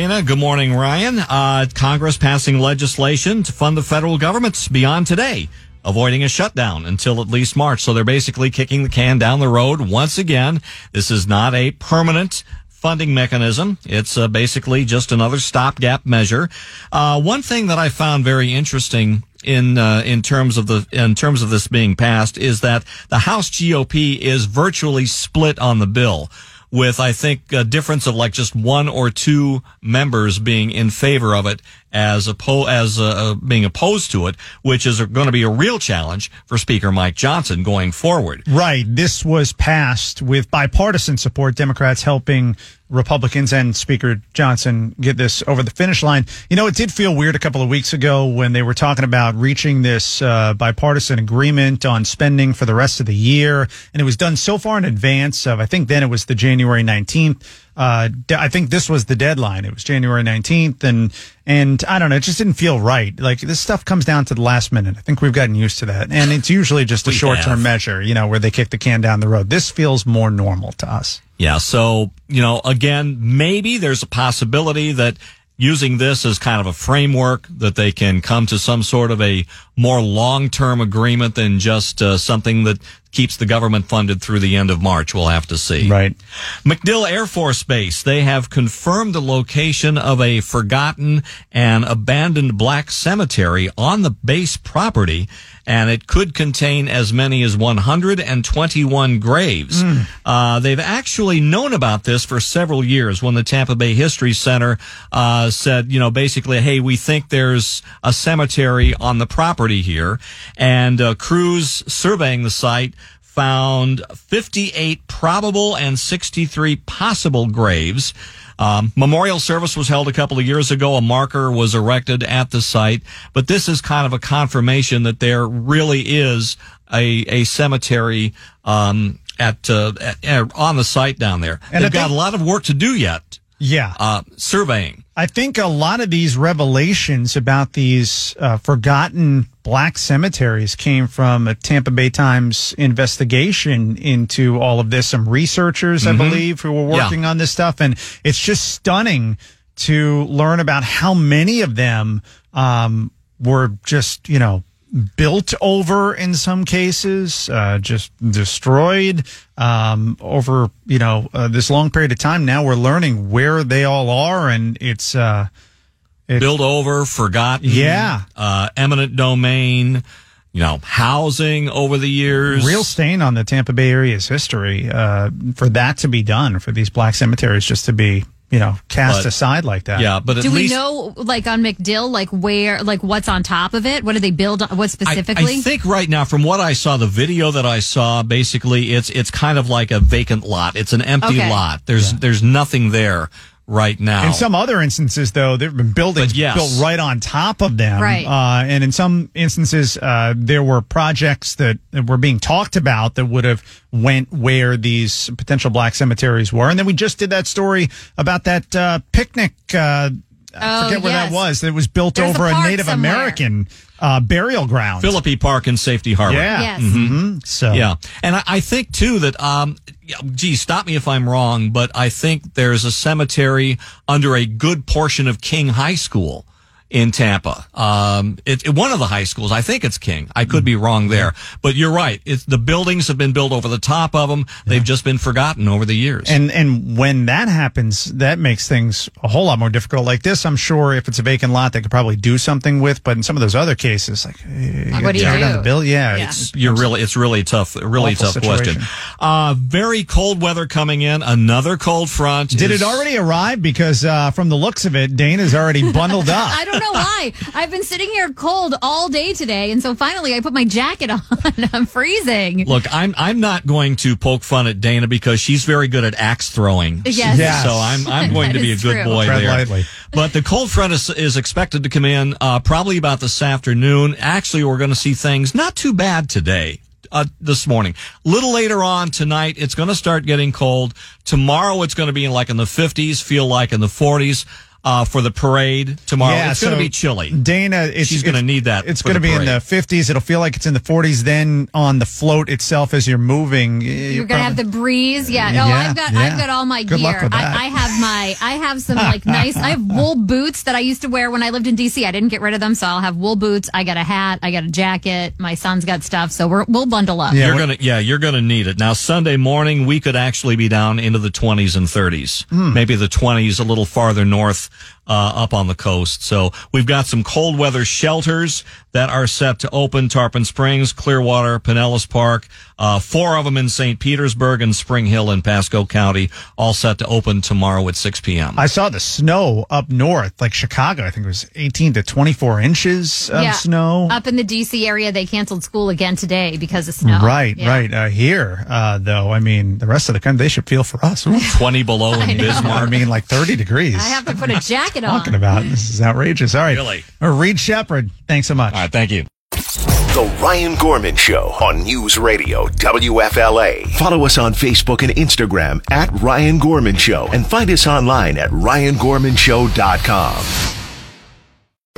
Good morning, Ryan. Uh, Congress passing legislation to fund the federal government's beyond today, avoiding a shutdown until at least March. So they're basically kicking the can down the road once again. This is not a permanent funding mechanism. It's uh, basically just another stopgap measure. Uh, one thing that I found very interesting in uh, in terms of the in terms of this being passed is that the House GOP is virtually split on the bill with I think a difference of like just one or two members being in favor of it as oppo- as uh, uh being opposed to it, which is going to be a real challenge for Speaker Mike Johnson going forward. Right. This was passed with bipartisan support, Democrats helping Republicans and Speaker Johnson get this over the finish line. You know, it did feel weird a couple of weeks ago when they were talking about reaching this uh, bipartisan agreement on spending for the rest of the year. And it was done so far in advance of, I think then it was the January 19th. Uh, I think this was the deadline. It was January 19th. And, and I don't know, it just didn't feel right. Like this stuff comes down to the last minute. I think we've gotten used to that. And it's usually just a short term measure, you know, where they kick the can down the road. This feels more normal to us. Yeah. So, you know, again, maybe there's a possibility that using this as kind of a framework that they can come to some sort of a more long-term agreement than just uh, something that keeps the government funded through the end of March. We'll have to see. Right. MacDill Air Force Base, they have confirmed the location of a forgotten and abandoned black cemetery on the base property, and it could contain as many as 121 graves. Mm. Uh, they've actually known about this for several years when the Tampa Bay History Center uh, said, you know, basically, hey, we think there's a cemetery on the property here, and uh, crews surveying the site found 58 probable and 63 possible graves. Um, memorial service was held a couple of years ago. A marker was erected at the site, but this is kind of a confirmation that there really is a, a cemetery um, at, uh, at, on the site down there. And They've got a lot of work to do yet. Yeah. Uh, surveying. I think a lot of these revelations about these uh, forgotten black cemeteries came from a Tampa Bay Times investigation into all of this. Some researchers, I believe, who were Yeah. working on this stuff. And it's just stunning to learn about how many of them um, were just, you know, built over in some cases, uh, just destroyed um, over you know uh, this long period of time. Now we're learning where they all are, and it's uh, It- built over, forgotten. Yeah. Uh, eminent domain, you know, housing over the years. real stain on the Tampa Bay area's history uh, for that to be done, for these black cemeteries just to be you know cast But- aside like that. Yeah, but at Do we know, like on MacDill, like where, like what's on top of it? What do they build? on- What specifically? I think right now, from what I saw, the video that I saw, basically, it's it's kind of like a vacant lot. It's an empty Okay. lot. There's there's nothing there right now. In some other instances, though, there have been buildings yes. built right on top of them. Right. Uh, and in some instances, uh, there were projects that were being talked about that would have went where these potential black cemeteries were. And then we just did that story about that uh, picnic. Uh, I Oh, forget where yes. that was. That was built There's over a, park Native somewhere. American uh, burial ground. Philippe Park and Safety Harbor. Yeah. Yes. Mhm. So Yeah, and I, I think too that, um, gee, stop me if I'm wrong, but I think there's a cemetery under a good portion of King High School in Tampa. Um, it, it- one of the high schools, I think it's King. I could be wrong there, but you're right. It's the buildings have been built over the top of them. They've just been forgotten over the years. And and when that happens, that makes things a whole lot more difficult. Like this, I'm sure if it's a vacant lot, they could probably do something with. But in some of those other cases, like What do you do? Down the bill? Yeah, yeah. It's, you're really, it's really tough, really tough situation. question. Uh, very cold weather coming in. Another cold front. Did is- it already arrive? Because uh, from the looks of it, Dana's already bundled up. I don't don't know why. I've been sitting here cold all day today, and so finally I put my jacket on. I'm freezing. Look, I'm I'm not going to poke fun at Dana because she's very good at axe throwing. Yes. Yes. So I'm I'm going to be a good true. boy Tread there. lightly. But the cold front is, is expected to come in uh, probably about this afternoon. Actually, we're going to see things not too bad today. Uh, this morning, A little later on tonight, it's going to start getting cold. Tomorrow, it's going to be like in the 50s, feel like in the 40s. Uh, for the parade tomorrow, it's going to be chilly. Dana, it's, She's gonna need that It's going to the be in the 50s. It'll feel like it's in the 40s. Then on the float itself, as you're moving, You're gonna have the breeze, yeah. No, Yeah, I've got yeah. I've got all my Good gear. luck with that. I, I have my I have some like nice. I have wool boots that I used to wear when I lived in DC. I didn't get rid of them, so I'll have wool boots. I got a hat. I got a jacket. My son's got stuff, so we're, we'll bundle up. Yeah, you're gonna, yeah, you're gonna need it. Now, Sunday morning, we could actually be down into the 20s and 30s, Hmm. maybe the 20s a little farther north, uh, up on the coast. So we've got some cold weather shelters that are set to open: Tarpon Springs, Clearwater, Pinellas Park. Uh, four of them in St. Petersburg and Spring Hill in Pasco County, all set to open tomorrow at 6 p.m. I saw the snow up north, like Chicago. I think it was 18 to 24 inches of Yeah. snow. Up in the DC area, they canceled school again today because of snow. Right, Yeah. right. Uh, here, uh, though, I mean, the rest of the country, they should feel for us. Ooh, 20 below in Bismarck. I mean, like 30 degrees. I have to put a jacket on. talking about this is outrageous. All right, Really? Uh, Reed Shepherd, thanks so much. All right, thank you. The Ryan Gorman Show on News Radio WFLA. Follow us on Facebook and Instagram at Ryan Gorman Show and find us online at ryangormanshow.com.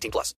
18 plus.